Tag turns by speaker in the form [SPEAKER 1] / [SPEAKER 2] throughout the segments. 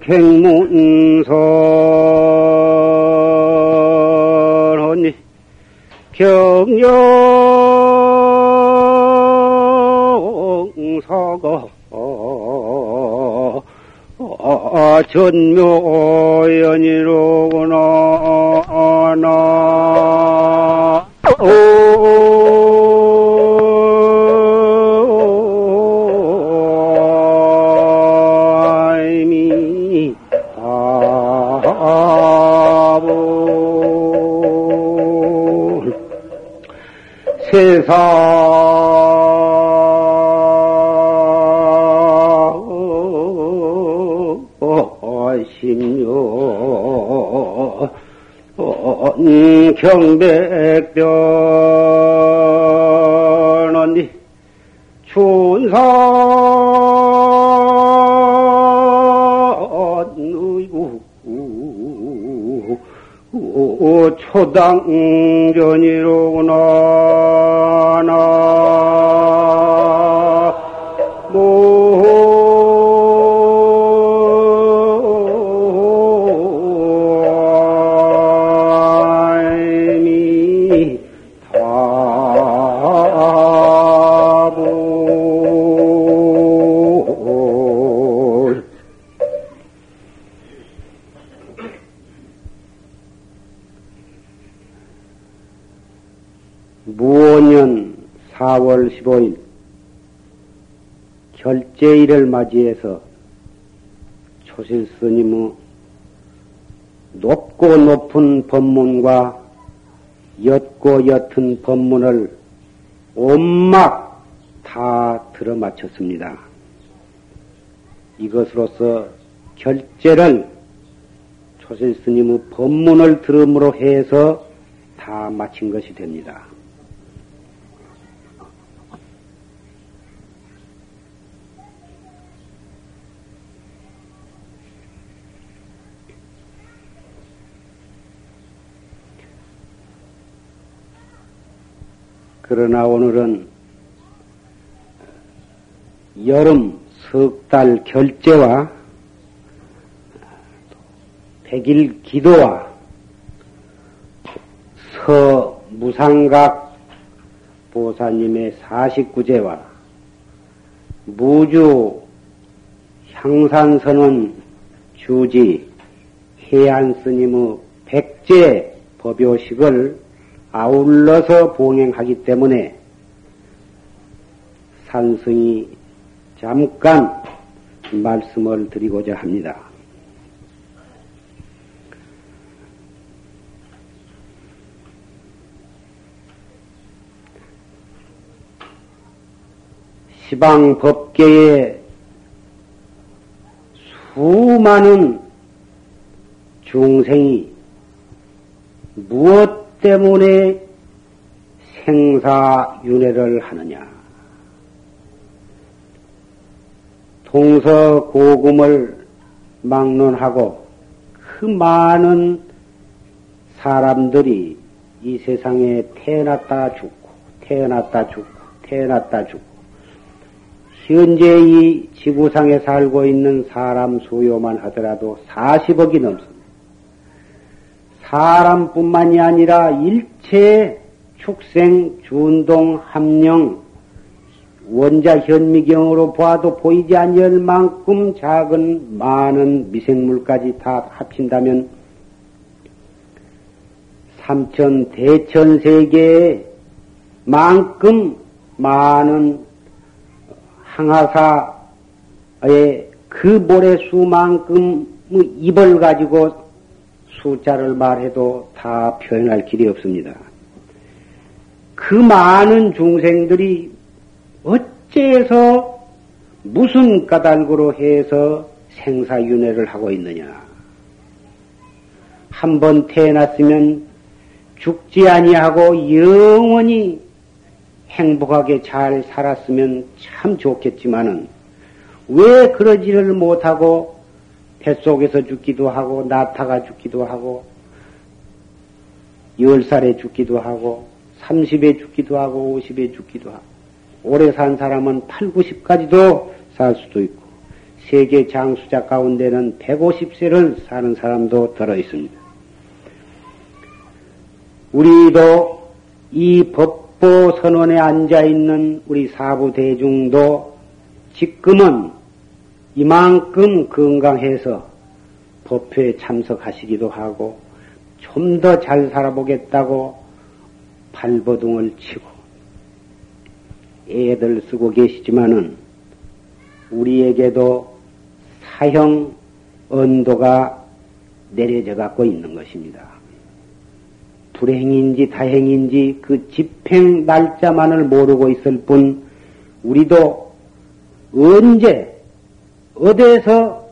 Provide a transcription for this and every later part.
[SPEAKER 1] 객문선 경영사가 전묘연이로구나 나 세상 심려 경백변 언니 춘산 의구 초당전이로구나 나 4월 15일 결제일을 맞이해서 초실 스님의 높고 높은 법문과 옅고 옅은 법문을 온막 다 들어 마쳤습니다. 이것으로서 결제를 초실 스님의 법문을 들음으로 해서 다 마친 것이 됩니다. 그러나 오늘은 여름 석 달 결제와 백일 기도와 서 무상각 보사님의 49제와 무주 향산선원 주지 해안 스님의 백제 법요식을 아울러서 봉행하기 때문에 산승이 잠깐 말씀을 드리고자 합니다. 시방 법계에 수많은 중생이 무엇 때문에 생사윤회를 하느냐? 동서고금을 막론하고 그 많은 사람들이 이 세상에 태어났다 죽고, 태어났다 죽고, 태어났다 죽고, 현재 이 지구상에 살고 있는 사람 수요만 하더라도 40억이 넘습니다. 사람뿐만이 아니라 일체 축생, 준동, 함령, 원자 현미경으로 보아도 보이지 않을 만큼 작은 많은 미생물까지 다 합친다면 삼천 대천 세계에 만큼 많은 항하사의 그 모래수만큼 입을 가지고 숫자를 말해도 다 표현할 길이 없습니다. 그 많은 중생들이 어째서 무슨 까닭으로 해서 생사윤회를 하고 있느냐? 한 번 태어났으면 죽지 아니하고 영원히 행복하게 잘 살았으면 참 좋겠지만은 왜 그러지를 못하고 뱃속에서 죽기도 하고 나타가 죽기도 하고 열 살에 죽기도 하고 30에 죽기도 하고 50에 죽기도 하고 오래 산 사람은 8, 90까지도 살 수도 있고 세계 장수자 가운데는 150세를 사는 사람도 들어 있습니다. 우리도 이 법보 선원에 앉아 있는 우리 사부 대중도 지금은 이만큼 건강해서 법회에 참석하시기도 하고 좀 더 잘 살아보겠다고 발버둥을 치고 애들 쓰고 계시지만은 우리에게도 사형 언도가 내려져 갖고 있는 것입니다. 불행인지 다행인지 그 집행 날짜만을 모르고 있을 뿐 우리도 언제 어디에서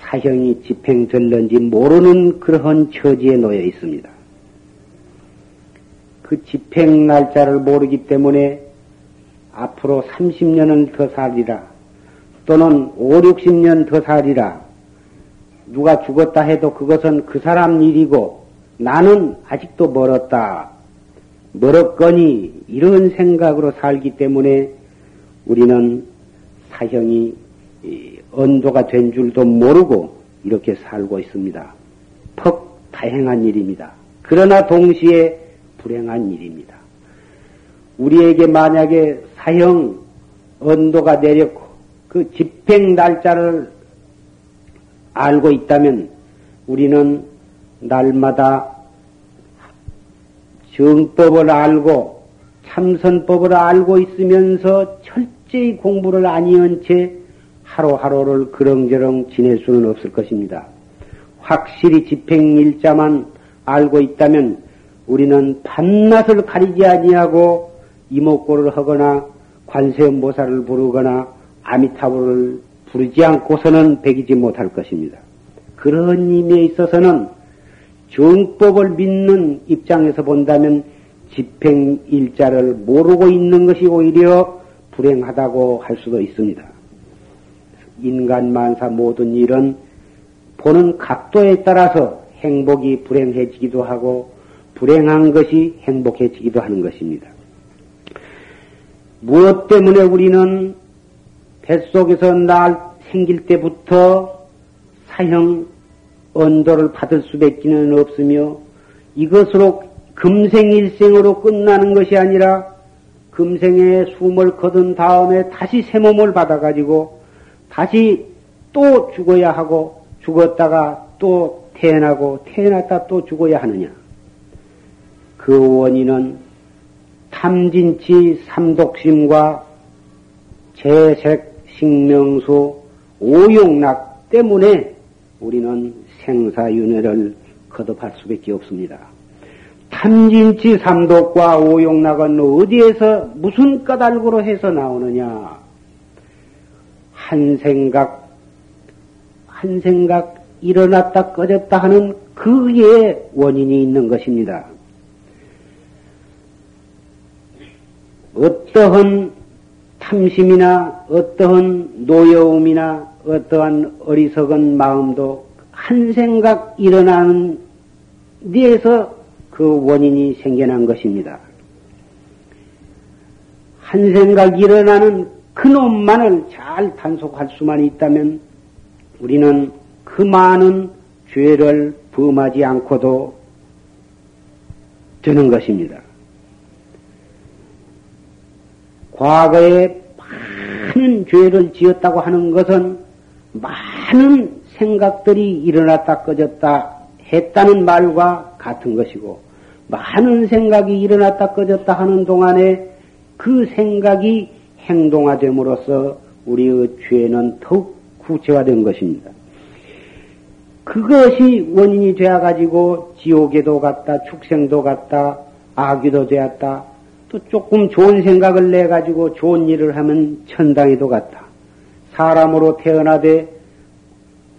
[SPEAKER 1] 사형이 집행될는지 모르는 그러한 처지에 놓여 있습니다. 그 집행 날짜를 모르기 때문에 앞으로 30년은 더 살리라 또는 5, 60년 더 살리라 누가 죽었다 해도 그것은 그 사람 일이고 나는 아직도 멀었다. 멀었거니 이런 생각으로 살기 때문에 우리는 사형이 언도가 된 줄도 모르고 이렇게 살고 있습니다. 퍽 다행한 일입니다. 그러나 동시에 불행한 일입니다. 우리에게 만약에 사형 언도가 내렸고 그 집행 날짜를 알고 있다면 우리는 날마다 정법을 알고 참선법을 알고 있으면서 철저히 공부를 아니한 채 하루하루를 그렁저렁 지낼 수는 없을 것입니다. 확실히 집행일자만 알고 있다면 우리는 밤낮을 가리지 아니하고 이목고를 하거나 관세음보살을 부르거나 아미타불을 부르지 않고서는 배기지 못할 것입니다. 그런 의미에 있어서는 정법을 믿는 입장에서 본다면 집행 일자를 모르고 있는 것이 오히려 불행하다고 할 수도 있습니다. 인간 만사 모든 일은 보는 각도에 따라서 행복이 불행해지기도 하고 불행한 것이 행복해지기도 하는 것입니다. 무엇 때문에 우리는 뱃속에서 날 생길 때부터 사형 언도를 받을 수밖에는 없으며 이것으로 금생일생으로 끝나는 것이 아니라 금생에 숨을 거둔 다음에 다시 새 몸을 받아가지고 다시 또 죽어야 하고 죽었다가 또 태어나고 태어났다 또 죽어야 하느냐. 그 원인은 탐진치 삼독심과 재색 식명수 오용락 때문에 우리는 생사윤회를 거듭할 수밖에 없습니다. 탐진치 삼독과 오용락은 어디에서 무슨 까닭으로 해서 나오느냐? 한 생각, 한 생각 일어났다 꺼졌다 하는 그의 원인이 있는 것입니다. 어떠한 탐심이나 어떠한 노여움이나 어떠한 어리석은 마음도 한 생각 일어나는 데에서 그 원인이 생겨난 것입니다. 한 생각 일어나는 그놈만을 잘 단속할 수만 있다면 우리는 그 많은 죄를 범하지 않고도 되는 것입니다. 과거에 많은 죄를 지었다고 하는 것은 많은 생각들이 일어났다 꺼졌다 했다는 말과 같은 것이고 많은 생각이 일어났다 꺼졌다 하는 동안에 그 생각이 행동화됨으로써 우리의 죄는 더욱 구체화된 것입니다. 그것이 원인이 되어가지고 지옥에도 갔다, 축생도 갔다, 악귀도 되었다, 또 조금 좋은 생각을 내 가지고 좋은 일을 하면 천당에도 갔다. 사람으로 태어나되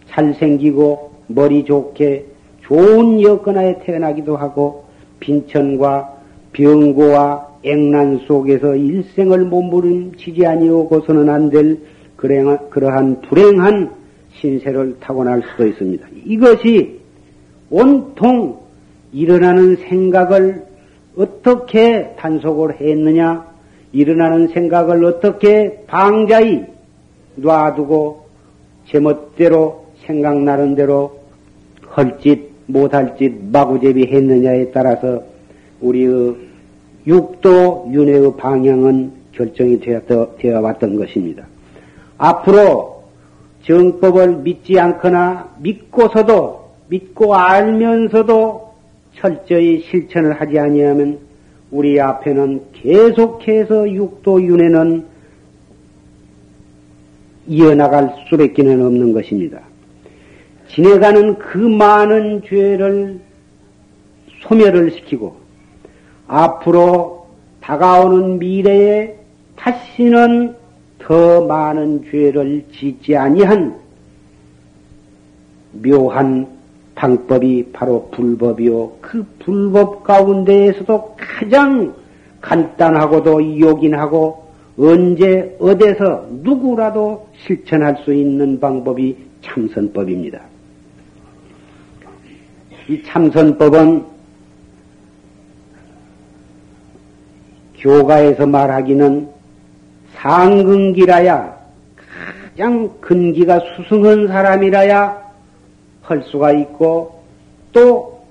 [SPEAKER 1] 잘생기고 머리 좋게 좋은 여건하에 태어나기도 하고 빈천과 병고와 액난 속에서 일생을 몸부림치지 아니오고서는 안 될 그러한 불행한 신세를 타고날 수도 있습니다. 이것이 온통 일어나는 생각을 어떻게 단속을 했느냐? 일어나는 생각을 어떻게 방자히 놔두고 제멋대로 생각나는 대로 헐짓 못할 짓 마구제비 했느냐에 따라서 우리의 육도 윤회의 방향은 결정이 되어 왔던 것입니다. 앞으로 정법을 믿지 않거나 믿고서도 믿고 알면서도 철저히 실천을 하지 아니하면 우리 앞에는 계속해서 육도 윤회는 이어나갈 수밖에 는 없는 것입니다. 지내가는 그 많은 죄를 소멸을 시키고 앞으로 다가오는 미래에 다시는 더 많은 죄를 짓지 아니한 묘한 방법이 바로 불법이요. 그 불법 가운데에서도 가장 간단하고도 요긴하고 언제 어디서 누구라도 실천할 수 있는 방법이 참선법입니다. 이 참선법은 교가에서 말하기는 상근기라야 가장 근기가 수승한 사람이라야 할 수가 있고 또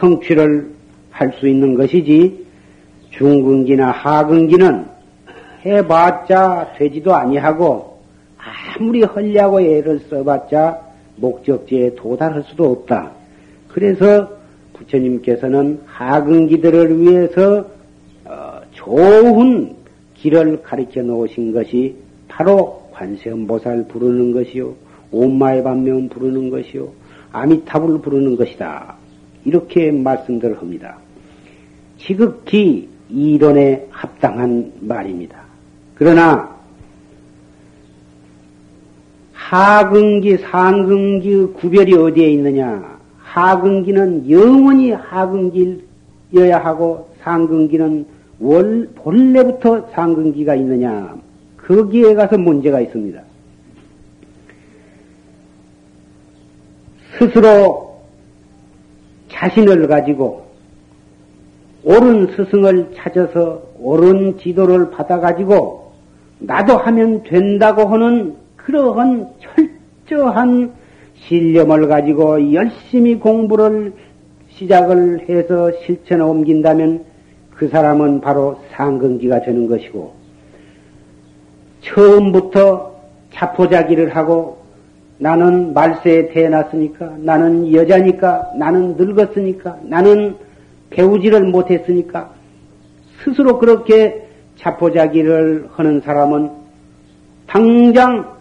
[SPEAKER 1] 성취를 할 수 있는 것이지 중근기나 하근기는 해봤자 되지도 아니하고 아무리 헐려고 애를 써봤자 목적지에 도달할 수도 없다. 그래서 부처님께서는 하근기들을 위해서 어, 좋은 길을 가르쳐 놓으신 것이 바로 관세음보살 부르는 것이요, 온마의 반면 부르는 것이요, 아미타불 부르는 것이다. 이렇게 말씀들 합니다. 지극히 이론에 합당한 말입니다. 그러나 하근기, 상근기 구별이 어디에 있느냐? 하근기는 영원히 하근기여야 하고 상근기는 월, 본래부터 상근기가 있느냐? 거기에 가서 문제가 있습니다. 스스로 자신을 가지고 옳은 스승을 찾아서 옳은 지도를 받아가지고 나도 하면 된다고 하는 그러한 철저한 신념을 가지고 열심히 공부를 시작을 해서 실천에 옮긴다면 그 사람은 바로 상근기가 되는 것이고 처음부터 자포자기를 하고 나는 말세에 태어났으니까 나는 여자니까 나는 늙었으니까 나는 배우지를 못했으니까 스스로 그렇게 자포자기를 하는 사람은 당장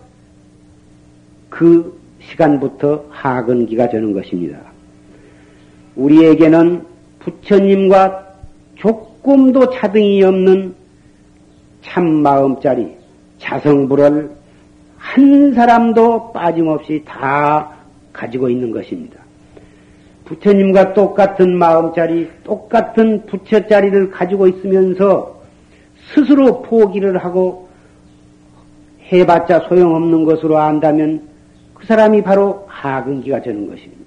[SPEAKER 1] 그 시간부터 하근기가 되는 것입니다. 우리에게는 부처님과 조금도 차등이 없는 참마음짜리 자성불을 한 사람도 빠짐없이 다 가지고 있는 것입니다. 부처님과 똑같은 마음짜리, 똑같은 부처짜리를 가지고 있으면서 스스로 포기를 하고 해봤자 소용없는 것으로 안다면 그 사람이 바로 하근기가 되는 것입니다.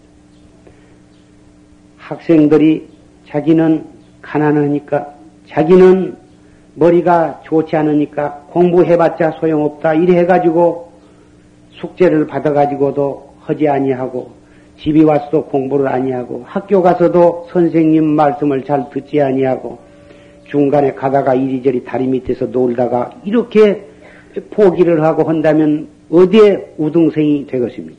[SPEAKER 1] 학생들이 자기는 가난하니까, 자기는 머리가 좋지 않으니까 공부해봤자 소용없다. 이래 해가지고 숙제를 받아가지고도 하지 아니하고 집에 와서도 공부를 아니하고 학교 가서도 선생님 말씀을 잘 듣지 아니하고 중간에 가다가 이리저리 다리 밑에서 놀다가 이렇게 포기를 하고 한다면 어디에 우등생이 되겠습니까?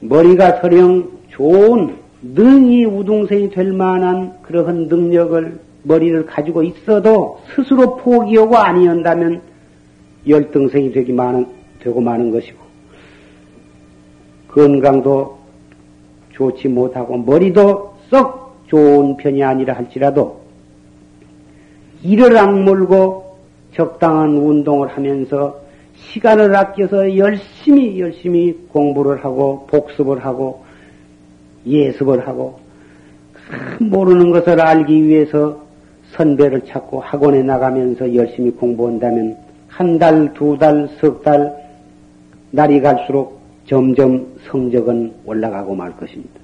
[SPEAKER 1] 머리가 설령 좋은 능히 우등생이 될 만한 그러한 능력을 머리를 가지고 있어도 스스로 포기하고 아니한다면 열등생이 되기 많은, 되고 마는 것이고 건강도 좋지 못하고 머리도 썩 좋은 편이 아니라 할지라도 이를 악물고 적당한 운동을 하면서 시간을 아껴서 열심히 열심히 공부를 하고 복습을 하고 예습을 하고 모르는 것을 알기 위해서 선배를 찾고 학원에 나가면서 열심히 공부한다면 한 달, 두 달, 석 달, 날이 갈수록 점점 성적은 올라가고 말 것입니다.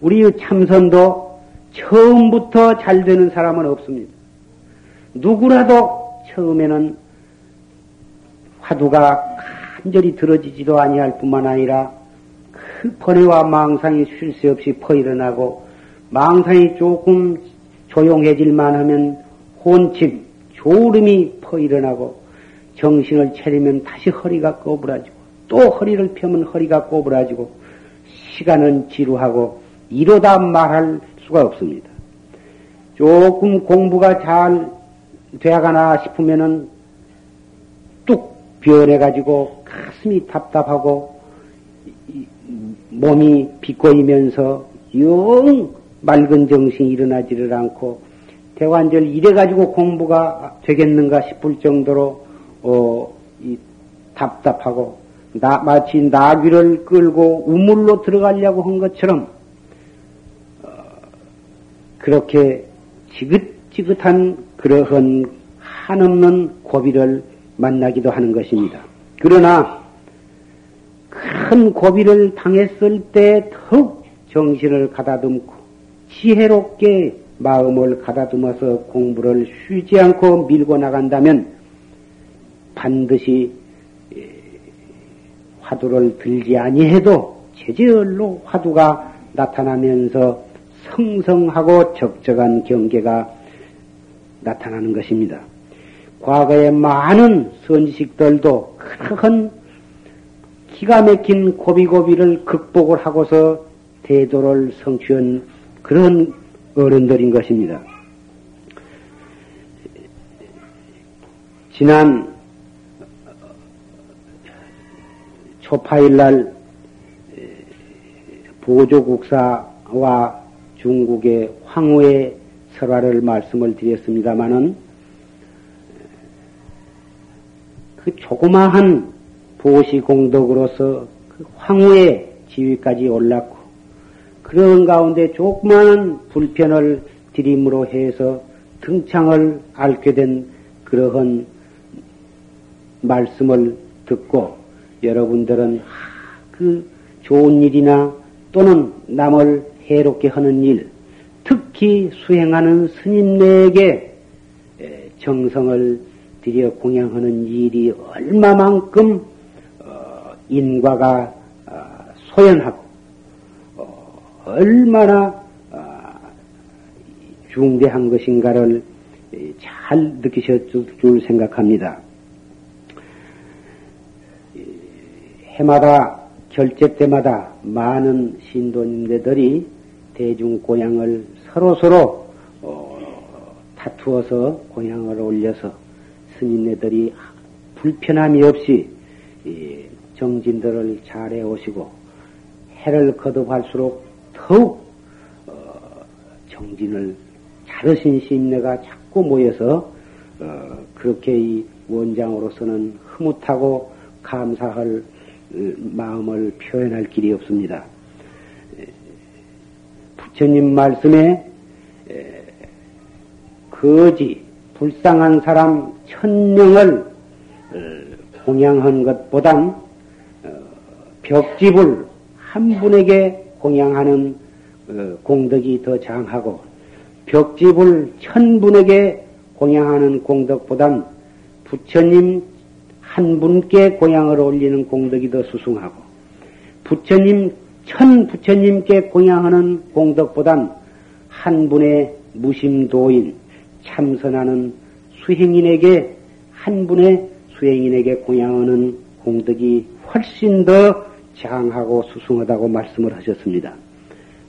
[SPEAKER 1] 우리 참선도 처음부터 잘 되는 사람은 없습니다. 누구라도 처음에는 화두가 간절히 들어지지도 아니할 뿐만 아니라 그 번뇌와 망상이 쉴 새 없이 퍼일어나고 망상이 조금 조용해질만 하면 혼침, 졸음이 퍼일어나고 정신을 차리면 다시 허리가 꼬부라지고 또 허리를 펴면 허리가 꼬부라지고 시간은 지루하고 이러다 말할 수가 없습니다. 조금 공부가 잘 돼가나 싶으면은 뚝 변해가지고 가슴이 답답하고 몸이 비꼬이면서 영 맑은 정신이 일어나지를 않고 대관절 이래가지고 공부가 되겠는가 싶을 정도로 어, 이 답답하고 나, 마치 나귀를 끌고 우물로 들어가려고 한 것처럼 어, 그렇게 지긋지긋한 그러한 한없는 고비를 만나기도 하는 것입니다. 그러나 큰 고비를 당했을 때 더욱 정신을 가다듬고 지혜롭게 마음을 가다듬어서 공부를 쉬지 않고 밀고 나간다면 반드시 화두를 들지 아니해도 제절로 화두가 나타나면서 성성하고 적적한 경계가 나타나는 것입니다. 과거에 많은 선지식들도 그런 기가 막힌 고비고비를 극복을 하고서 대도를 성취한 그런 어른들인 것입니다. 지난 초파일 날 보조국사와 중국의 황후의 설화를 말씀을 드렸습니다마는 그 조그마한 보시 공덕으로서 그 황후의 지위까지 올랐고 그런 가운데 조그마한 불편을 드림으로 해서 등창을 앓게 된 그러한 말씀을 듣고 여러분들은 그 좋은 일이나 또는 남을 해롭게 하는 일, 특히 수행하는 스님네에게 정성을 들여 공양하는 일이 얼마만큼 어, 인과가 어, 소연하고 어, 얼마나 중대한 것인가를 잘 느끼셨을 줄 생각합니다. 해마다 결제 때마다 많은 신도님들이 대중 고향을 서로서로 어, 다투어서 고향을 올려서 스님네들이 불편함이 없이 정진들을 잘해 오시고 해를 거듭할수록 더욱 어, 정진을 잘하신 스님네가 자꾸 모여서 어, 그렇게 이 원장으로서는 흐뭇하고 감사할 마음을 표현할 길이 없습니다. 부처님 말씀에 거지 불쌍한 사람 천명을 어, 공양한 것보단 어, 벽집을 한 분에게 공양하는 어, 공덕이 더 장하고 벽집을 천 분에게 공양하는 공덕보단 부처님 한 분께 공양을 올리는 공덕이 더 수승하고 부처님 천 부처님께 공양하는 공덕보단 한 분의 무심도인 참선하는 수행인에게 한 분의 수행인에게 공양하는 공덕이 훨씬 더 장하고 수승하다고 말씀을 하셨습니다.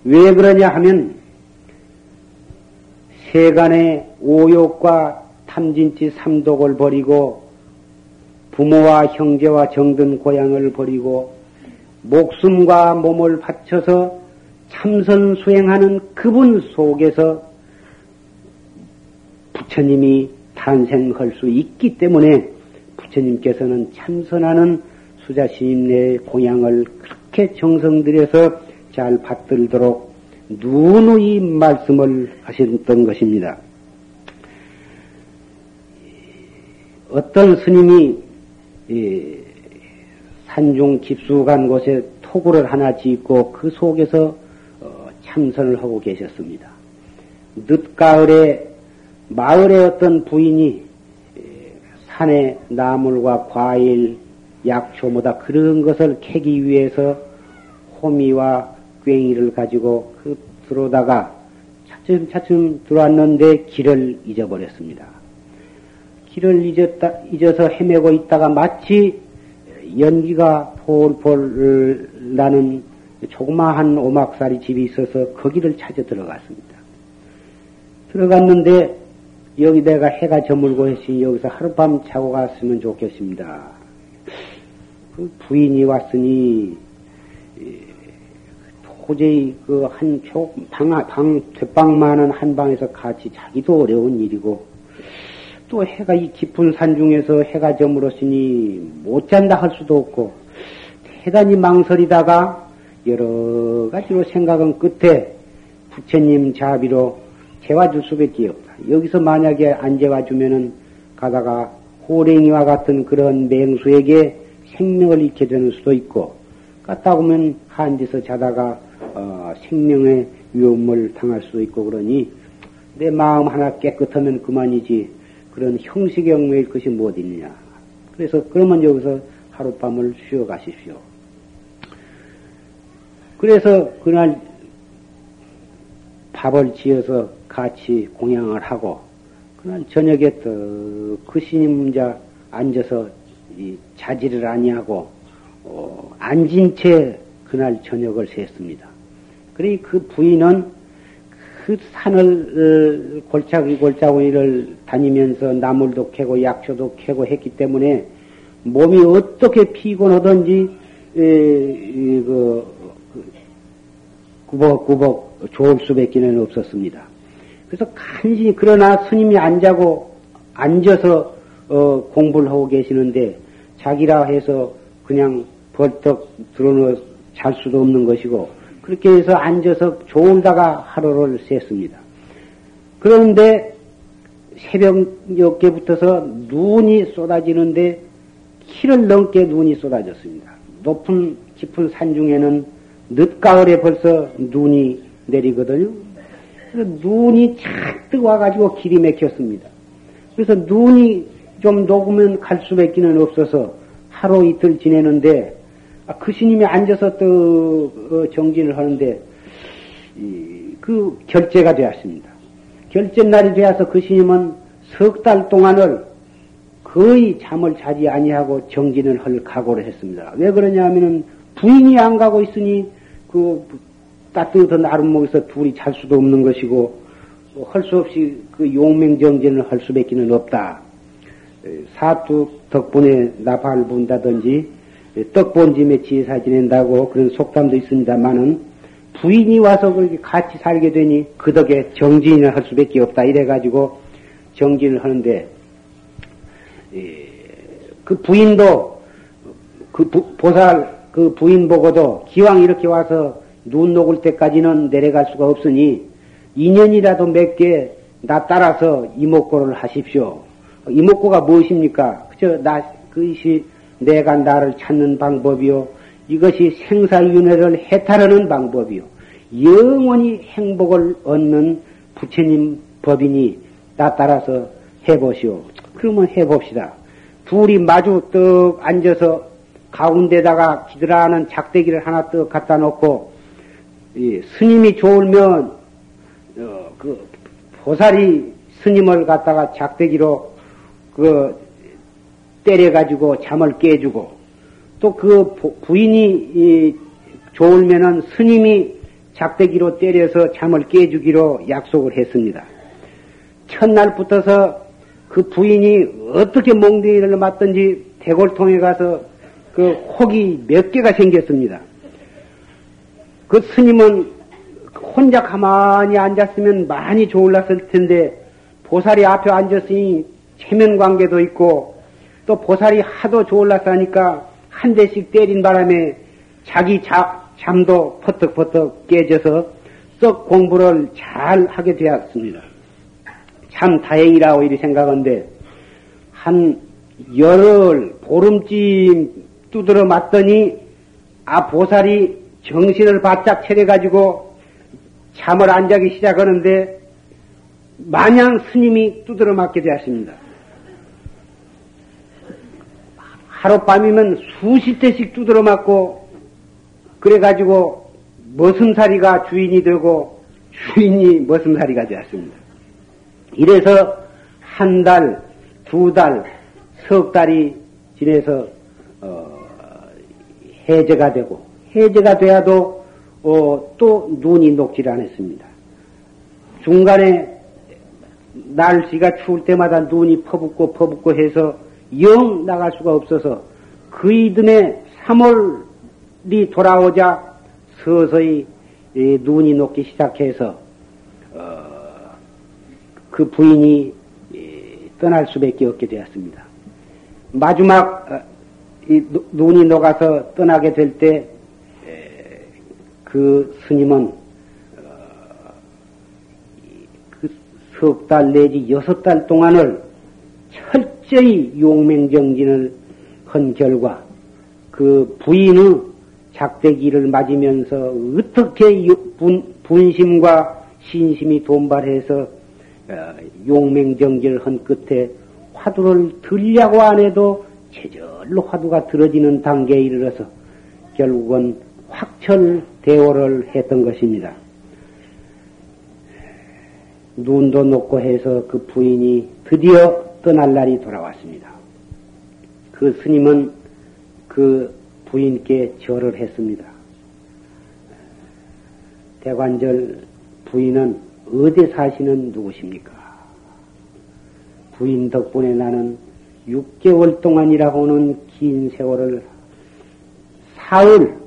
[SPEAKER 1] 왜 그러냐 하면 세간의 오욕과 탐진치 삼독을 버리고 부모와 형제와 정든 고향을 버리고 목숨과 몸을 바쳐서 참선 수행하는 그분 속에서 부처님이 탄생할 수 있기 때문에 부처님께서는 참선하는 수자 시인의 공양을 그렇게 정성 들여서 잘 받들도록 누누이 말씀을 하셨던 것입니다. 어떤 스님이 산중 깊숙한 곳에 토구를 하나 짓고 그 속에서 어, 참선을 하고 계셨습니다. 늦가을에 마을의 어떤 부인이 산에 나물과 과일, 약초 뭐다 그런 것을 캐기 위해서 호미와 괭이를 가지고 그 들어오다가 차츰 차츰 들어왔는데 길을 잊어버렸습니다. 길을 잊었다, 잊어서 헤매고 있다가 마치 연기가 폴폴 나는 조그마한 오막살이 집이 있어서 거기를 찾아 들어갔습니다. 들어갔는데 여기 내가 해가 저물고 했으니 여기서 하룻밤 자고 갔으면 좋겠습니다. 그 부인이 왔으니 도저히 그한 방, 방, 뒷방만은 한 방에서 같이 자기도 어려운 일이고 또 해가 이 깊은 산 중에서 해가 저물었으니 못 잔다 할 수도 없고 대단히 망설이다가 여러 가지로 생각은 끝에 부처님 자비로 재워줄 수밖에 없다. 여기서 만약에 안 재워주면은 가다가 호랭이와 같은 그런 맹수에게 생명을 잃게 되는 수도 있고 갔다 오면 한 데서 자다가 어, 생명의 위험을 당할 수도 있고 그러니 내 마음 하나 깨끗하면 그만이지 그런 형식에 얽매일 것이 뭐 있느냐. 그래서 그러면 여기서 하룻밤을 쉬어 가십시오. 그래서 그날 밥을 지어서 같이 공양을 하고 그날 저녁에 또그 스님 자 앉아서 자지를 아니하고 어, 앉은 채 그날 저녁을 샜습니다. 그러니 그 부인은 그 산을 어, 골짜기 골짜기를 다니면서 나물도 캐고 약초도 캐고 했기 때문에 몸이 어떻게 피곤하든지 에, 그, 그, 구벅구벅 좋을 수밖에는 없었습니다. 그래서 간신히 그러나 스님이 앉아고 앉아서 어, 공부를 하고 계시는데 자기라 해서 그냥 벌떡 들어누어 잘 수도 없는 것이고 그렇게 해서 앉아서 졸다가 하루를 샜습니다. 그런데 새벽녘에 붙어서 눈이 쏟아지는데 키를 넘게 눈이 쏟아졌습니다. 높은 깊은 산 중에는 늦가을에 벌써 눈이 내리거든요. 그래서 눈이 잔뜩 와가지고 길이 막혔습니다. 그래서 눈이 좀 녹으면 갈 수밖에는 없어서 하루 이틀 지내는데 아, 그 스님이 앉아서 또 어, 정진을 하는데 그 결제가 되었습니다. 결제 날이 되어서 그 스님은 석 달 동안을 거의 잠을 자지 아니하고 정진을 할 각오를 했습니다. 왜 그러냐 하면은 부인이 안 가고 있으니 그 따뜻한 아름목에서 둘이 잘 수도 없는 것이고 할 수 없이 그 용맹정진을 할 수밖에는 없다. 사투 덕분에 나팔 분다든지 떡본짐에 지사 지낸다고 그런 속담도 있습니다만은 부인이 와서 그렇게 같이 살게 되니 그 덕에 정진을 할 수밖에 없다 이래가지고 정진을 하는데 그 부인도 그 부, 보살 그 부인 보고도 기왕 이렇게 와서 눈 녹을 때까지는 내려갈 수가 없으니 인연이라도 몇 개 나 따라서 이목고를 하십시오. 이목고가 무엇입니까? 그저 나 그것이 내가 나를 찾는 방법이요. 이것이 생사윤회를 해탈하는 방법이요. 영원히 행복을 얻는 부처님 법이니 나 따라서 해보시오. 그러면 해봅시다. 둘이 마주 떡 앉아서 가운데다가 기드라는 작대기를 하나 떡 갖다 놓고 스님이 좋으면 어, 그 보살이 스님을 갖다가 작대기로 그 때려가지고 잠을 깨주고 또 그 부인이 좋으면은 스님이 작대기로 때려서 잠을 깨주기로 약속을 했습니다. 첫날부터서 그 부인이 어떻게 몽둥이를 맞든지 대골통에 가서 그 혹이 몇 개가 생겼습니다. 그 스님은 혼자 가만히 앉았으면 많이 좋을랐을 텐데 보살이 앞에 앉았으니 체면 관계도 있고 또 보살이 하도 하니까 한 대씩 때린 바람에 자기 자, 잠도 퍼뜩퍼뜩 깨져서 썩 공부를 잘 하게 되었습니다. 참 다행이라고 이리 생각한데 한 열흘 보름쯤 두드러 맞더니 아 보살이 정신을 바짝 차려가지고 잠을 안 자기 시작하는데 마냥 스님이 두드러 맞게 되었습니다. 하룻밤이면 수십 대씩 두드러 맞고 그래가지고 머슴살이가 주인이 되고 주인이 머슴살이가 되었습니다. 이래서 한 달, 두 달, 석 달이 지내서 어, 해제가 되고 해제가 돼야도 어, 또 눈이 녹질 않았습니다. 중간에 날씨가 추울 때마다 눈이 퍼붓고 퍼붓고 해서 영 나갈 수가 없어서 그 이듬해 3월이 돌아오자 서서히 눈이 녹기 시작해서 어, 그 부인이 떠날 수밖에 없게 되었습니다. 마지막 어, 눈이 녹아서 떠나게 될 때 그 스님은 어, 그석달 내지 여섯 달 동안을 철저히 용맹정진을 한 결과 그 부인의 작대기를 맞으면서 어떻게 분, 분심과 신심이 돈발해서 어, 용맹정진을 한 끝에 화두를 들려고 안 해도 제절로 화두가 들어지는 단계에 이르러서 결국은 확철 대오를 했던 것입니다. 눈도 녹고 해서 그 부인이 드디어 떠날 날이 돌아왔습니다. 그 스님은 그 부인께 절을 했습니다. 대관절 부인은 어디 사시는 누구십니까? 부인 덕분에 나는 6개월 동안이라고는 긴 세월을 사흘,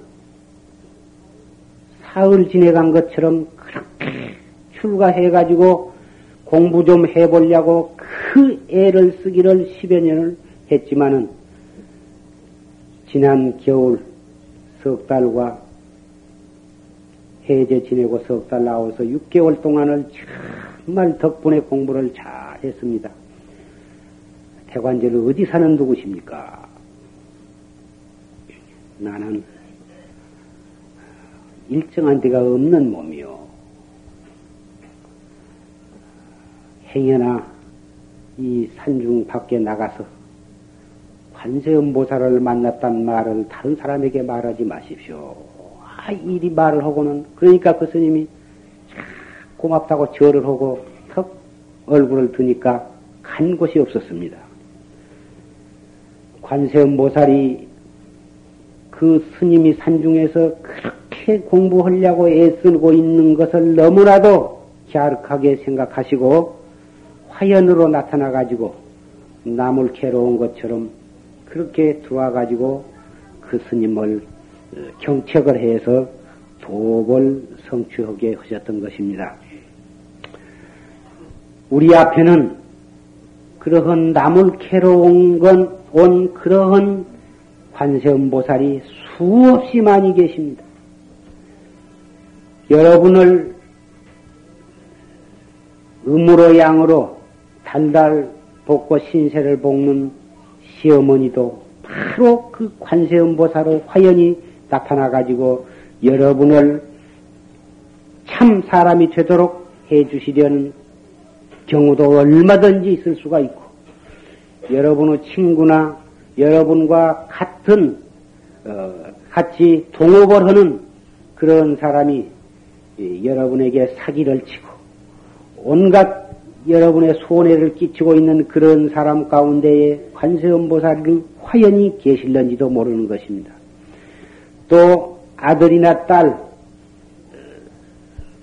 [SPEAKER 1] 사흘 지내간 것처럼 그렇게 출가해가지고 공부 좀 해보려고 그 애를 쓰기를 10여 년을 했지만은 지난 겨울 석 달과 해제 지내고 석 달 나와서 6개월 동안을 정말 덕분에 공부를 잘 했습니다. 태관제를 어디 사는 누구십니까? 나는 일정한 데가 없는 몸이요. 행여나 이 산중 밖에 나가서 관세음보살을 만났단 말을 다른 사람에게 말하지 마십시오. 아, 이리 말을 하고는, 그러니까 그 스님이 고맙다고 절을 하고 턱 얼굴을 드니까 간 곳이 없었습니다. 관세음보살이 그 스님이 산중에서 그렇게 공부하려고 애쓰고 있는 것을 너무나도 갸륵하게 생각하시고 화연으로 나타나 가지고 남을 괴로운 것처럼 그렇게 들어와 가지고 그 스님을 어, 경책을 해서 도을 성취하게 하셨던 것입니다. 우리 앞에는 그러한 남을 괴로운 건 온 그러한 관세음보살이 수없이 많이 계십니다. 여러분을 음으로 양으로 달달 볶고 신세를 볶는 시어머니도 바로 그 관세음보살의 화연이 나타나 가지고 여러분을 참 사람이 되도록 해 주시려는 경우도 얼마든지 있을 수가 있고 여러분의 친구나 여러분과 같은 어, 같이 동업을 하는 그런 사람이 여러분에게 사기를 치고 온갖 여러분의 손해를 끼치고 있는 그런 사람 가운데에 관세음보살이 화연히 계실런지도 모르는 것입니다. 또 아들이나 딸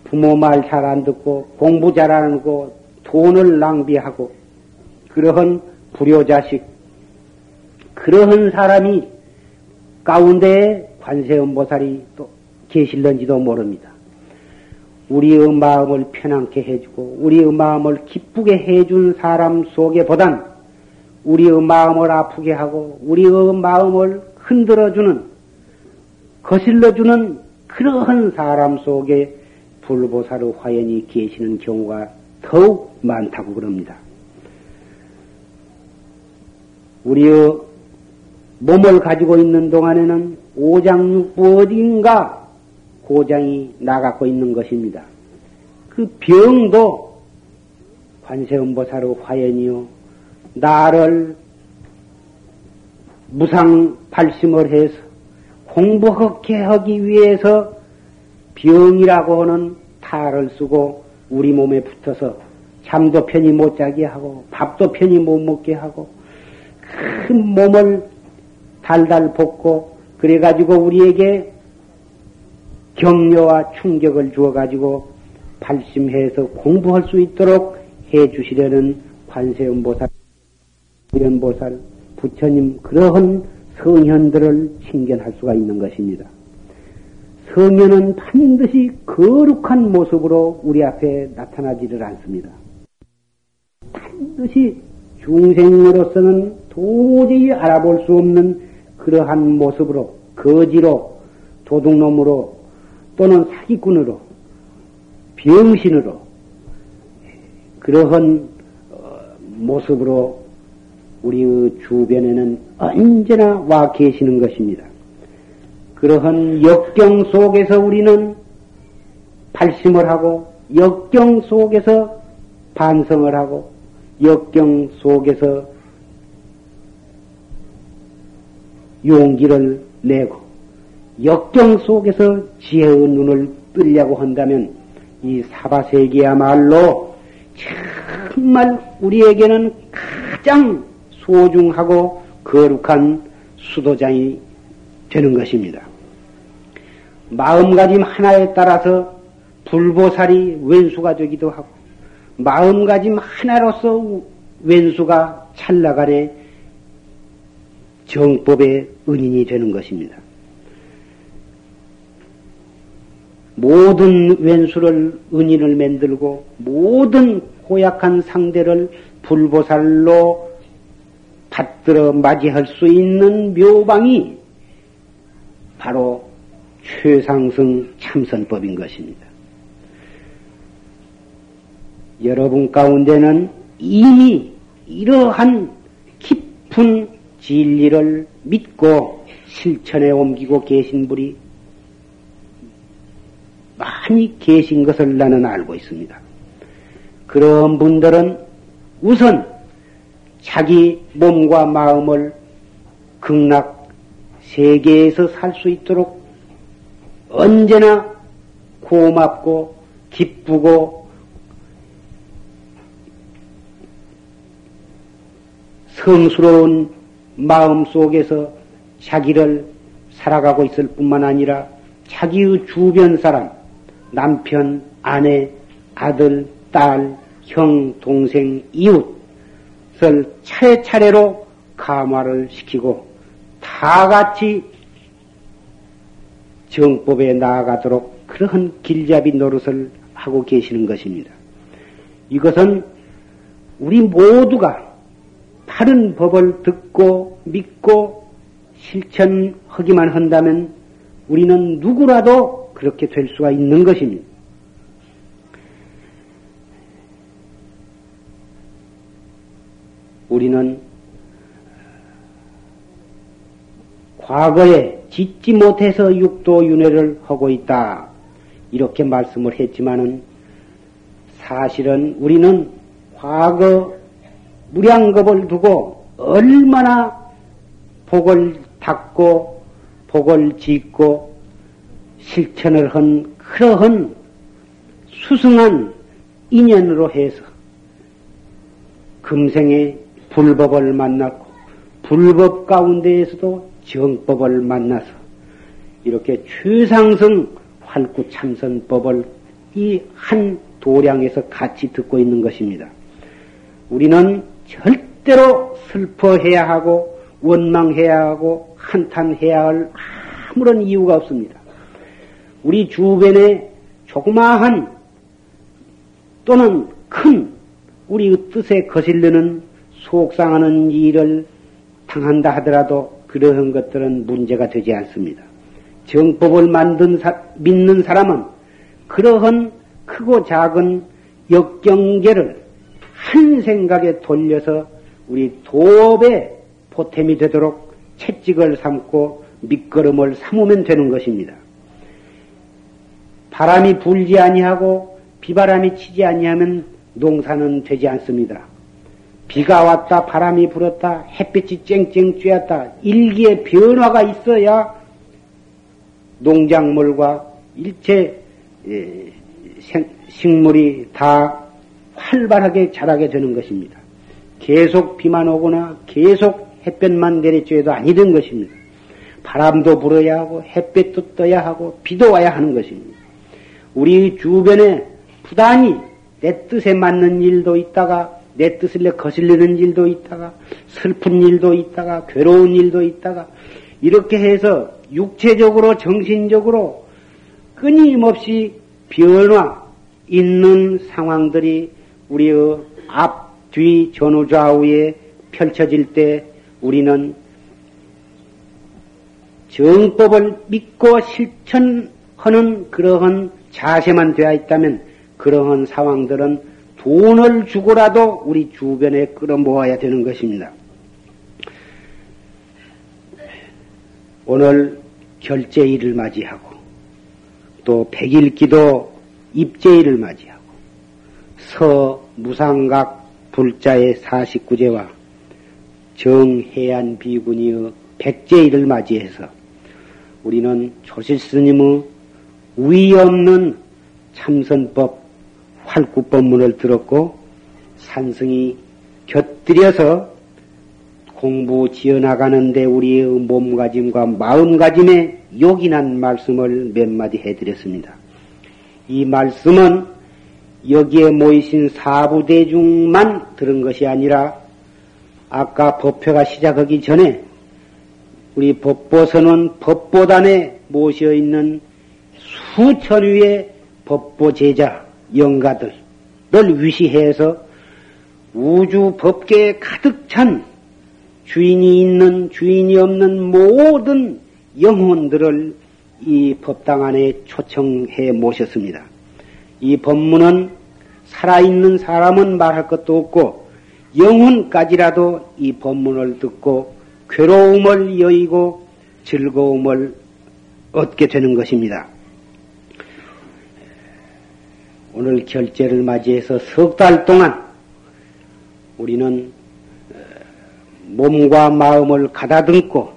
[SPEAKER 1] 부모 말 잘 안 듣고 공부 잘 안 하고 돈을 낭비하고 그러한 불효자식 그러한 사람이 가운데에 관세음보살이 또 계실런지도 모릅니다. 우리의 마음을 편안케 해주고 우리의 마음을 기쁘게 해준 사람 속에 보단 우리의 마음을 아프게 하고 우리의 마음을 흔들어주는 거실러주는 그러한 사람 속에 불보살의 화연이 계시는 경우가 더욱 많다고 그럽니다. 우리의 몸을 가지고 있는 동안에는 오장육부 어딘가 고장이 나가고 있는 것입니다. 그 병도 관세음보살의 화연이요. 나를 무상 발심을 해서 공부하게 하기 위해서 병이라고 하는 탈을 쓰고 우리 몸에 붙어서 잠도 편히 못 자게 하고 밥도 편히 못 먹게 하고 큰 몸을 달달 볶고 그래가지고 우리에게 격려와 충격을 주어가지고 발심해서 공부할 수 있도록 해 주시려는 관세음 보살, 연보살, 부처님 그러한 성현들을 신견할 수가 있는 것입니다. 성현은 반드시 거룩한 모습으로 우리 앞에 나타나지를 않습니다. 반드시 중생으로서는 도저히 알아볼 수 없는 그러한 모습으로 거지로 도둑놈으로 또는 사기꾼으로 병신으로 그러한 어, 모습으로 우리의 주변에는 언제나 와 계시는 것입니다. 그러한 역경 속에서 우리는 발심을 하고 역경 속에서 반성을 하고 역경 속에서 용기를 내고 역경 속에서 지혜의 눈을 뜨려고 한다면 이 사바세계야말로 정말 우리에게는 가장 소중하고 거룩한 수도장이 되는 것입니다. 마음가짐 하나에 따라서 불보살이 왼수가 되기도 하고 마음가짐 하나로서 왼수가 찰나간에 정법의 은인이 되는 것입니다. 모든 왼수를 은인을 만들고 모든 고약한 상대를 불보살로 받들어 맞이할 수 있는 묘방이 바로 최상승 참선법인 것입니다. 여러분 가운데는 이미 이러한 깊은 진리를 믿고 실천에 옮기고 계신 분이 많이 계신 것을 나는 알고 있습니다. 그런 분들은 우선 자기 몸과 마음을 극락 세계에서 살 수 있도록 언제나 고맙고 기쁘고 성스러운 마음 속에서 자기를 살아가고 있을 뿐만 아니라 자기의 주변 사람, 남편, 아내, 아들, 딸, 형, 동생, 이웃을 차례차례로 감화를 시키고 다 같이 정법에 나아가도록 그러한 길잡이 노릇을 하고 계시는 것입니다. 이것은 우리 모두가 바른 법을 듣고 믿고 실천하기만 한다면 우리는 누구라도 그렇게 될 수가 있는 것입니다. 우리는 과거에 짓지 못해서 육도 윤회를 하고 있다. 이렇게 말씀을 했지만은 사실은 우리는 과거 무량겁을 두고 얼마나 복을 닦고 복을 짓고 실천을 한 그러한 수승한 인연으로 해서 금생에 불법을 만났고 불법 가운데에서도 정법을 만나서 이렇게 최상승 활구 참선법을 이 한 도량에서 같이 듣고 있는 것입니다. 우리는 절대로 슬퍼해야 하고 원망해야 하고 한탄해야 할 아무런 이유가 없습니다. 우리 주변에 조그마한 또는 큰 우리 뜻에 거슬리는 속상하는 일을 당한다 하더라도 그러한 것들은 문제가 되지 않습니다. 정법을 만든 사, 믿는 사람은 그러한 크고 작은 역경계를 한 생각에 돌려서 우리 도업의 보탬이 되도록 채찍을 삼고 밑거름을 삼으면 되는 것입니다. 바람이 불지 아니하고 비바람이 치지 아니하면 농사는 되지 않습니다. 비가 왔다, 바람이 불었다, 햇빛이 쨍쨍 쬐었다, 일기에 변화가 있어야 농작물과 일체 예, 식물이 다 활발하게 자라게 되는 것입니다. 계속 비만 오거나 계속 햇볕만 내리쬐도 아니던 것입니다. 바람도 불어야 하고 햇빛도 떠야 하고 비도 와야 하는 것입니다. 우리 주변에 부단히 내 뜻에 맞는 일도 있다가 내 뜻을 내 거슬리는 일도 있다가 슬픈 일도 있다가 괴로운 일도 있다가 이렇게 해서 육체적으로 정신적으로 끊임없이 변화 있는 상황들이 우리의 앞, 뒤, 전후, 좌우에 펼쳐질 때 우리는 정법을 믿고 실천하는 그러한 자세만 되어 있다면 그러한 상황들은 돈을 주고라도 우리 주변에 끌어모아야 되는 것입니다. 오늘 결제일을 맞이하고 또 백일기도 입제일을 맞이하고 서 무상각 불자의 49제와 정해안 비군이의 백제일을 맞이해서 우리는 조실 스님의 위 없는 참선법 활구법문을 들었고 산승이 곁들여서 공부 지어나가는데 우리의 몸가짐과 마음가짐에 요긴한 말씀을 몇 마디 해드렸습니다. 이 말씀은 여기에 모이신 사부대중만 들은 것이 아니라 아까 법회가 시작하기 전에 우리 법보선은 법보단에 모셔 있는 수천 위의 법보 제자, 영가들을 위시해서 우주 법계에 가득 찬 주인이 있는 주인이 없는 모든 영혼들을 이 법당 안에 초청해 모셨습니다. 이 법문은 살아있는 사람은 말할 것도 없고 영혼까지라도 이 법문을 듣고 괴로움을 여의고 즐거움을 얻게 되는 것입니다. 오늘 결제를 맞이해서 석 달 동안 우리는 어, 몸과 마음을 가다듬고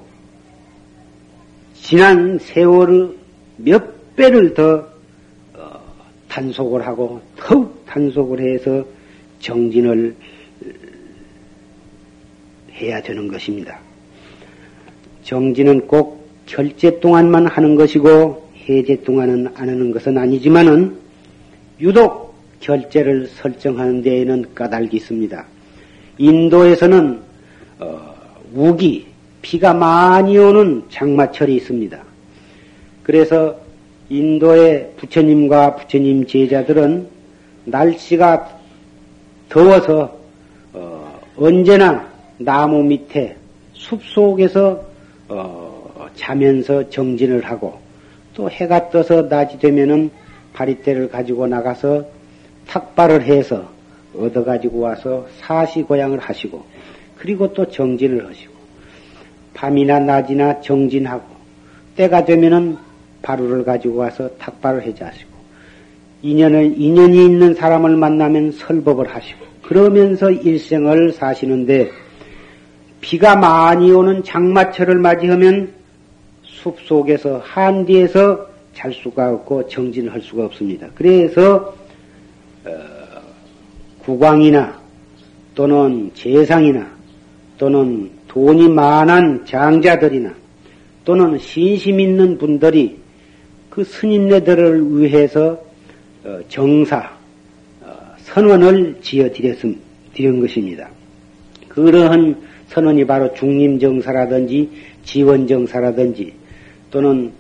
[SPEAKER 1] 지난 세월의 몇 배를 더 어, 단속을 하고 더욱 단속을 해서 정진을 해야 되는 것입니다. 정진은 꼭 결제 동안만 하는 것이고 해제 동안은 안 하는 것은 아니지만은 유독 결제를 설정하는 데에는 까닭이 있습니다. 인도에서는 어, 우기, 비가 많이 오는 장마철이 있습니다. 그래서 인도의 부처님과 부처님 제자들은 날씨가 더워서 어, 언제나 나무 밑에 숲 속에서 어, 자면서 정진을 하고 또 해가 떠서 낮이 되면은 바리떼를 가지고 나가서 탁발을 해서 얻어 가지고 와서 사시고양을 하시고 그리고 또 정진을 하시고 밤이나 낮이나 정진하고 때가 되면은 바루를 가지고 와서 탁발을 해자시고 인연을 인연이 있는 사람을 만나면 설법을 하시고 그러면서 일생을 사시는데 비가 많이 오는 장마철을 맞이하면 숲 속에서 한디에서 잘 수가 없고 정진할 수가 없습니다. 그래서 어, 국왕이나 또는 재상이나 또는 돈이 많은 장자들이나 또는 신심 있는 분들이 그 스님네들을 위해서 어, 정사 어, 선원을 지어 드린 것입니다. 그러한 선원이 바로 중림정사라든지 지원정사라든지 또는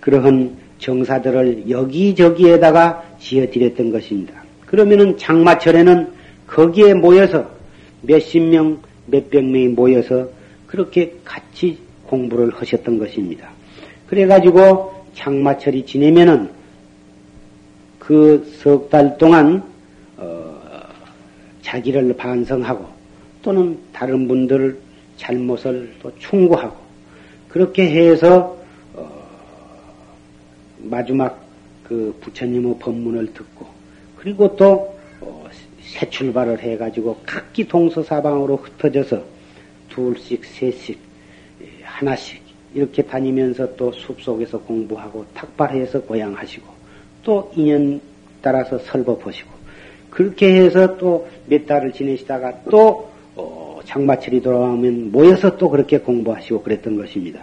[SPEAKER 1] 그러한 정사들을 여기저기에다가 지어 드렸던 것입니다. 그러면은 장마철에는 거기에 모여서 몇십 명, 몇백 명이 모여서 그렇게 같이 공부를 하셨던 것입니다. 그래가지고 장마철이 지내면은 그 석 달 동안 어, 자기를 반성하고 또는 다른 분들 잘못을 또 충고하고 그렇게 해서 마지막 그 부처님의 법문을 듣고 그리고 또 어, 새 출발을 해가지고 각기 동서사방으로 흩어져서 둘씩, 셋씩, 하나씩 이렇게 다니면서 또 숲속에서 공부하고 탁발해서 고향하시고 또 인연 따라서 설법하시고 그렇게 해서 또 몇 달을 지내시다가 또 어, 장마철이 돌아오면 모여서 또 그렇게 공부하시고 그랬던 것입니다.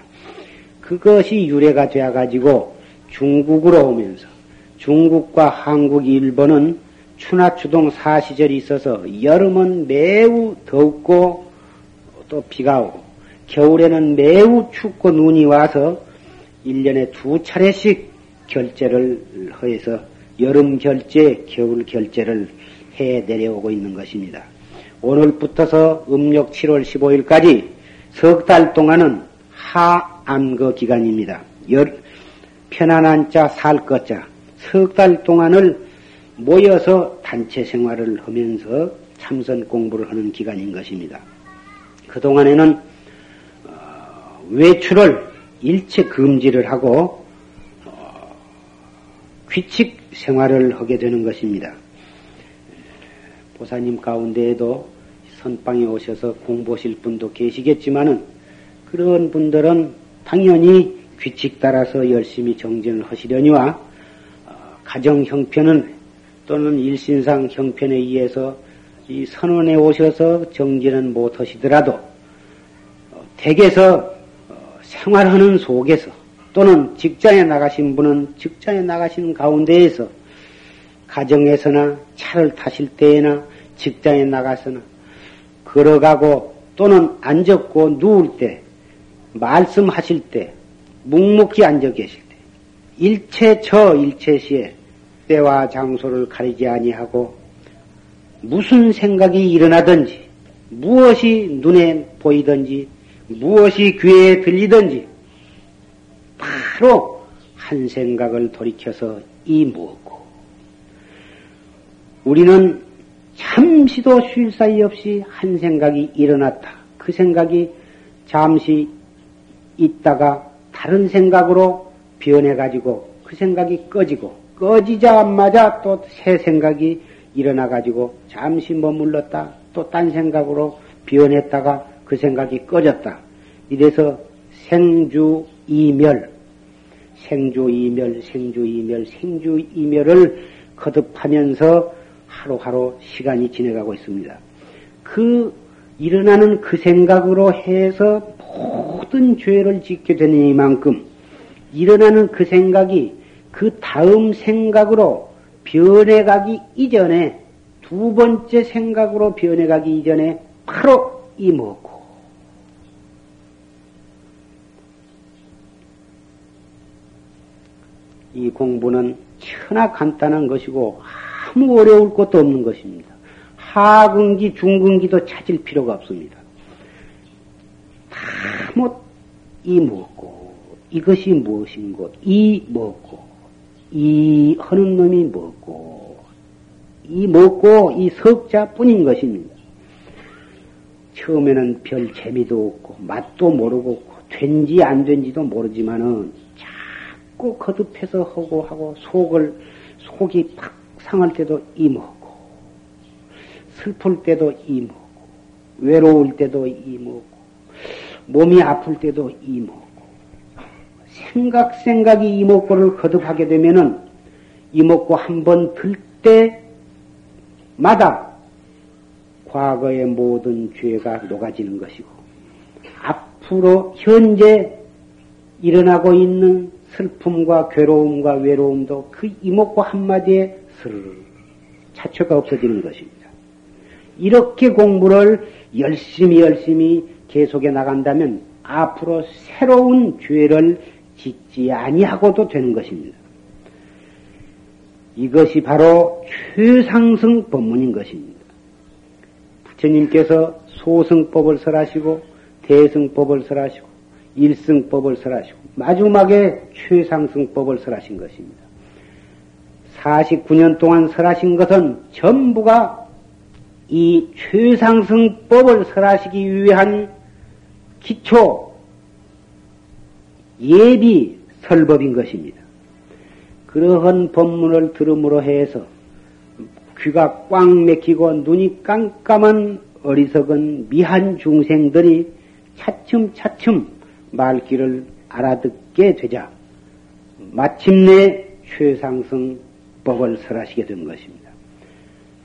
[SPEAKER 1] 그것이 유래가 되어가지고 중국으로 오면서 중국과 한국, 일본은 추나 추동 사시절이 있어서 여름은 매우 덥고 또 비가 오고 겨울에는 매우 춥고 눈이 와서 1년에 두 차례씩 결제를 해서 여름 결제, 겨울 결제를 해 내려오고 있는 것입니다. 오늘부터서 음력 7월 15일까지 석 달 동안은 하암거 기간입니다. 열, 편안한 자, 살 것 자. 석 달 동안을 모여서 단체 생활을 하면서 참선 공부를 하는 기간인 것입니다. 그동안에는 어, 외출을 일체 금지를 하고 어, 규칙 생활을 하게 되는 것입니다. 보사님 가운데에도 선방에 오셔서 공부하실 분도 계시겠지만은 그런 분들은 당연히 규칙 따라서 열심히 정진을 하시려니와 어, 가정 형편은 또는 일신상 형편에 의해서 이 선원에 오셔서 정진은 못 하시더라도 어, 댁에서 어, 생활하는 속에서 또는 직장에 나가신 분은 직장에 나가시는 가운데에서 가정에서나 차를 타실 때에나 직장에 나가서나 걸어가고 또는 앉았고 누울 때 말씀하실 때 묵묵히 앉아 계실 때 일체 저 일체시에 때와 장소를 가리지 아니하고 무슨 생각이 일어나든지 무엇이 눈에 보이든지 무엇이 귀에 들리든지 바로 한 생각을 돌이켜서 이 무엇고 우리는 잠시도 쉴 사이 없이 한 생각이 일어났다. 그 생각이 잠시 있다가 다른 생각으로 변해가지고 그 생각이 꺼지고 꺼지자마자 또 새 생각이 일어나가지고 잠시 머물렀다. 또 딴 생각으로 변했다가 그 생각이 꺼졌다. 이래서 생주 이멸, 생주 이멸, 생주 이멸, 생주 이멸을 거듭하면서 하루하루 시간이 지나가고 있습니다. 그 일어나는 그 생각으로 해서 모든 죄를 짓게 되는 이만큼 일어나는 그 생각이 그 다음 생각으로 변해가기 이전에 두 번째 생각으로 변해가기 이전에 바로 이 먹고 이 공부는 천하 간단한 것이고 아무 어려울 것도 없는 것입니다. 하근기, 중근기도 찾을 필요가 없습니다. 다뭐이 무엇고 이것이 무엇인 것, 이 무엇고 이 하는 놈이 무엇고 이 먹고 이 석자뿐인 것입니다. 처음에는 별 재미도 없고 맛도 모르고 된지 안 된지도 모르지만은 자꾸 거듭해서 하고 하고 속을 속이 팍 상할 때도 이먹고, 슬플 때도 이먹고, 외로울 때도 이먹고, 몸이 아플 때도 이먹고, 생각, 생각이 이먹고를 거듭하게 되면은 이먹고 한번 들 때마다 과거의 모든 죄가 녹아지는 것이고, 앞으로 현재 일어나고 있는 슬픔과 괴로움과 외로움도 그 이목구 한마디에 스르르 차초가 없어지는 것입니다. 이렇게 공부를 열심히 열심히 계속해 나간다면 앞으로 새로운 죄를 짓지 아니하고도 되는 것입니다. 이것이 바로 최상승 법문인 것입니다. 부처님께서 소승법을 설하시고 대승법을 설하시고 일승법을 설하시고 마지막에 최상승법을 설하신 것입니다. 49년 동안 설하신 것은 전부가 이 최상승법을 설하시기 위한 기초 예비 설법인 것입니다. 그러한 법문을 들음으로 해서 귀가 꽉 막히고 눈이 깜깜한 어리석은 미한 중생들이 차츰차츰 말귀를 알아듣게 되자 마침내 최상승법을 설하시게 된 것입니다.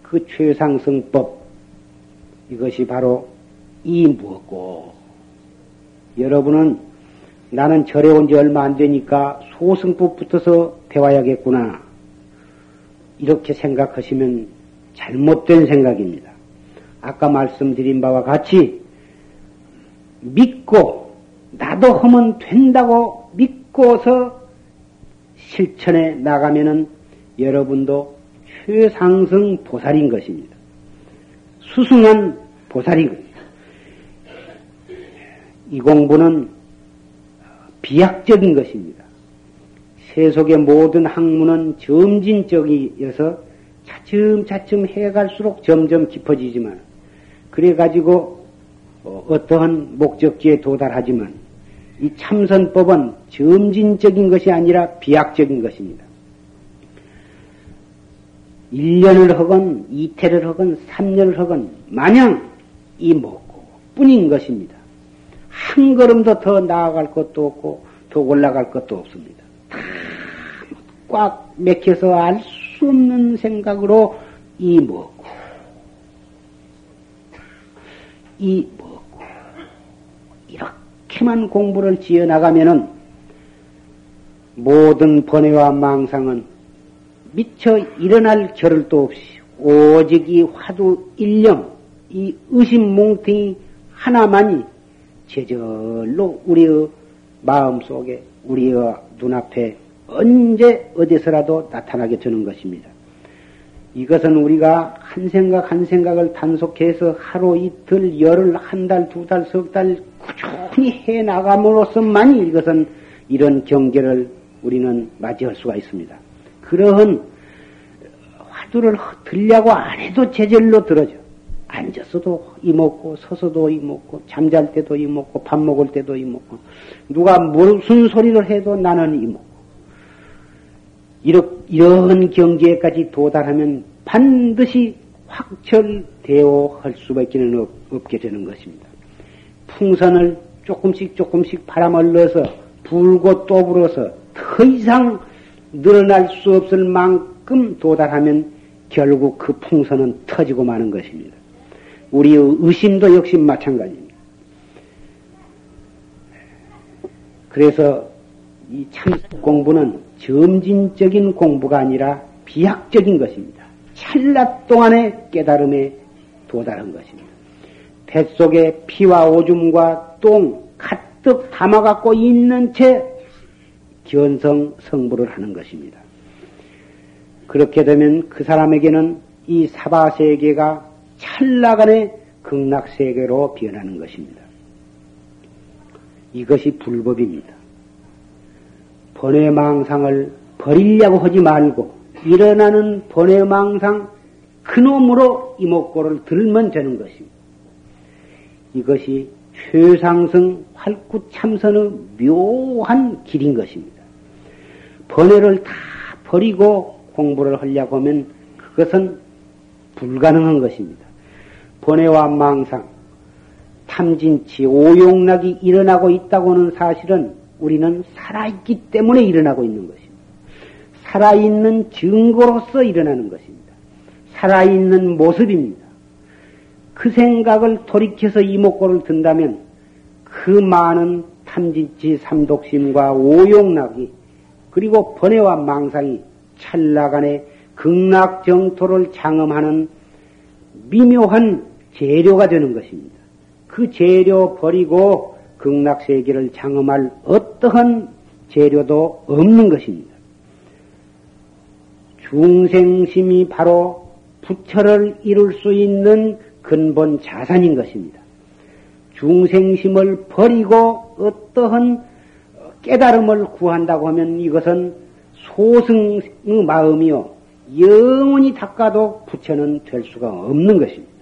[SPEAKER 1] 그 최상승법 이것이 바로 이 무엇고 여러분은 나는 절에 온 지 얼마 안 되니까 소승법 붙어서 배워야겠구나 이렇게 생각하시면 잘못된 생각입니다. 아까 말씀드린 바와 같이 믿고 나도 하면 된다고 믿고서 실천에 나가면은 여러분도 최상승 보살인 것입니다. 수승한 보살인 겁니다. 이 공부는 비약적인 것입니다. 세속의 모든 학문은 점진적이어서 차츰차츰 해갈수록 점점 깊어지지만 그래가지고 어, 어떠한 목적지에 도달하지만 이 참선법은 점진적인 것이 아니라 비약적인 것입니다. 1년을 하건 이태를 하건 3년을 하건 마냥 이 먹고 뿐인 것입니다. 한 걸음도 더 나아갈 것도 없고 더 올라갈 것도 없습니다. 다 꽉 맥혀서 알 수 없는 생각으로 이 먹고 이 먹고 이렇게만 공부를 지어 나가면은 모든 번뇌와 망상은 미처 일어날 겨를도 없이 오직 이 화두 일령 이 의심 뭉탱이 하나만이 제절로 우리의 마음 속에 우리의 눈앞에 언제 어디서라도 나타나게 되는 것입니다. 이것은 우리가 한 생각 한 생각을 단속해서 하루 이틀 열흘 한 달 두 달석달 꾸준히 해 나감으로써만이 이것은 이런 경계를 우리는 맞이할 수가 있습니다. 그러한 화두를 들려고 안 해도 제절로 들어져. 앉았어도 이먹고 서서도 이먹고 잠잘 때도 이먹고 밥 먹을 때도 이먹고 누가 무슨 소리를 해도 나는 이먹고 이런, 경지에까지 도달하면 반드시 확철대오 할 수밖에 없, 없게 되는 것입니다. 풍선을 조금씩 조금씩 바람을 넣어서 불고 또 불어서 더 이상 늘어날 수 없을 만큼 도달하면 결국 그 풍선은 터지고 마는 것입니다. 우리의 의심도 역시 마찬가지입니다. 그래서 이참 공부는 점진적인 공부가 아니라 비약적인 것입니다. 찰나 동안의 깨달음에 도달한 것입니다. 뱃속에 피와 오줌과 똥 가득 담아갖고 있는 채 견성 성불을 하는 것입니다. 그렇게 되면 그 사람에게는 이 사바 세계가 찰나간의 극락 세계로 변하는 것입니다. 이것이 불법입니다. 번외망상을 버리려고 하지 말고 일어나는 번외망상 그놈으로 이목고를 들면 되는 것입니다. 이것이 최상승 활구 참선의 묘한 길인 것입니다. 번외를 다 버리고 공부를 하려고 하면 그것은 불가능한 것입니다. 번외와 망상, 탐진치, 오용락이 일어나고 있다고 하는 사실은 우리는 살아있기 때문에 일어나고 있는 것입니다. 살아있는 증거로서 일어나는 것입니다. 살아있는 모습입니다. 그 생각을 돌이켜서 이목고를 든다면 그 많은 탐진치 삼독심과 오용락이 그리고 번외와 망상이 찰나간의 극락정토를 장엄하는 미묘한 재료가 되는 것입니다. 그 재료 버리고 극락세계를 장엄할 어떠한 재료도 없는 것입니다. 중생심이 바로 부처를 이룰 수 있는 근본 자산인 것입니다. 중생심을 버리고 어떠한 깨달음을 구한다고 하면 이것은 소승의 마음이요. 영원히 닦아도 부처는 될 수가 없는 것입니다.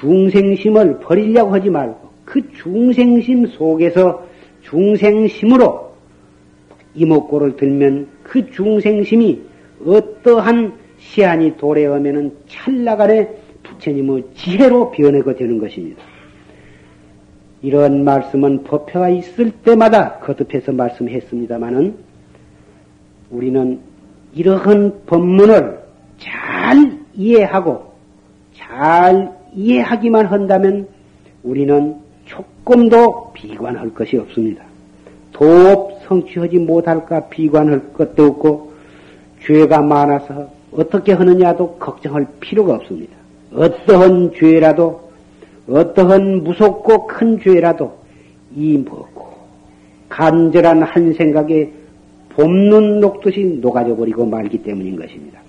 [SPEAKER 1] 중생심을 버리려고 하지 말고 그 중생심 속에서 중생심으로 이목고를 들면 그 중생심이 어떠한 시안이 도래하면은 찰나간에 부처님의 지혜로 변해가 되는 것입니다. 이런 말씀은 법회가 있을 때마다 거듭해서 말씀했습니다마는 우리는 이러한 법문을 잘 이해하고 잘 이해하기만 한다면 우리는 조금도 비관할 것이 없습니다. 도업 성취하지 못할까 비관할 것도 없고 죄가 많아서 어떻게 하느냐도 걱정할 필요가 없습니다. 어떠한 죄라도 어떠한 무섭고 큰 죄라도 이 뭐고 간절한 한 생각에 봄눈 녹듯이 녹아져 버리고 말기 때문인 것입니다.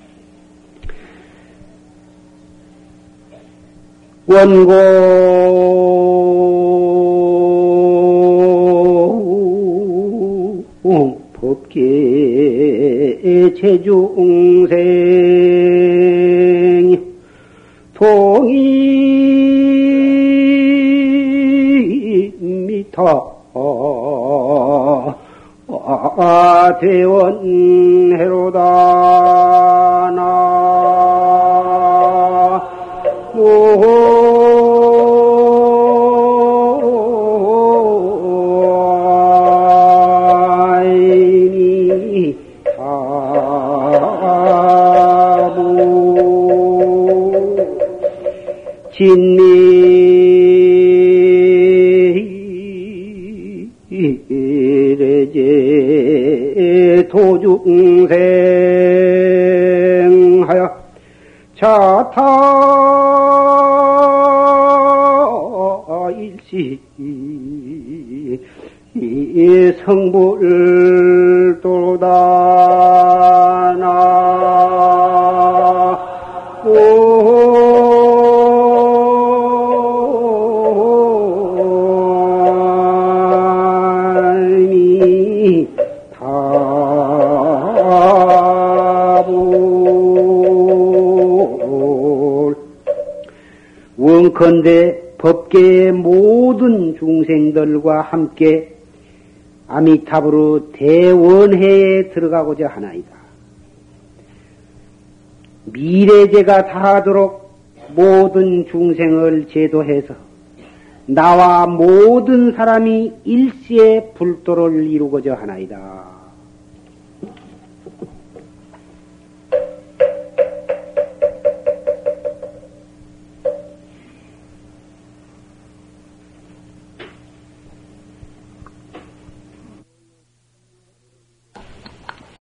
[SPEAKER 1] 원고 법계 제중생 통이 미터 대원 해로다 나 아이 원컨대 법계의 모든 중생들과 함께 아미타불로 대원회에 들어가고자 하나이다. 미래제가 다하도록 모든 중생을 제도해서 나와 모든 사람이 일시에 불도를 이루고자 하나이다.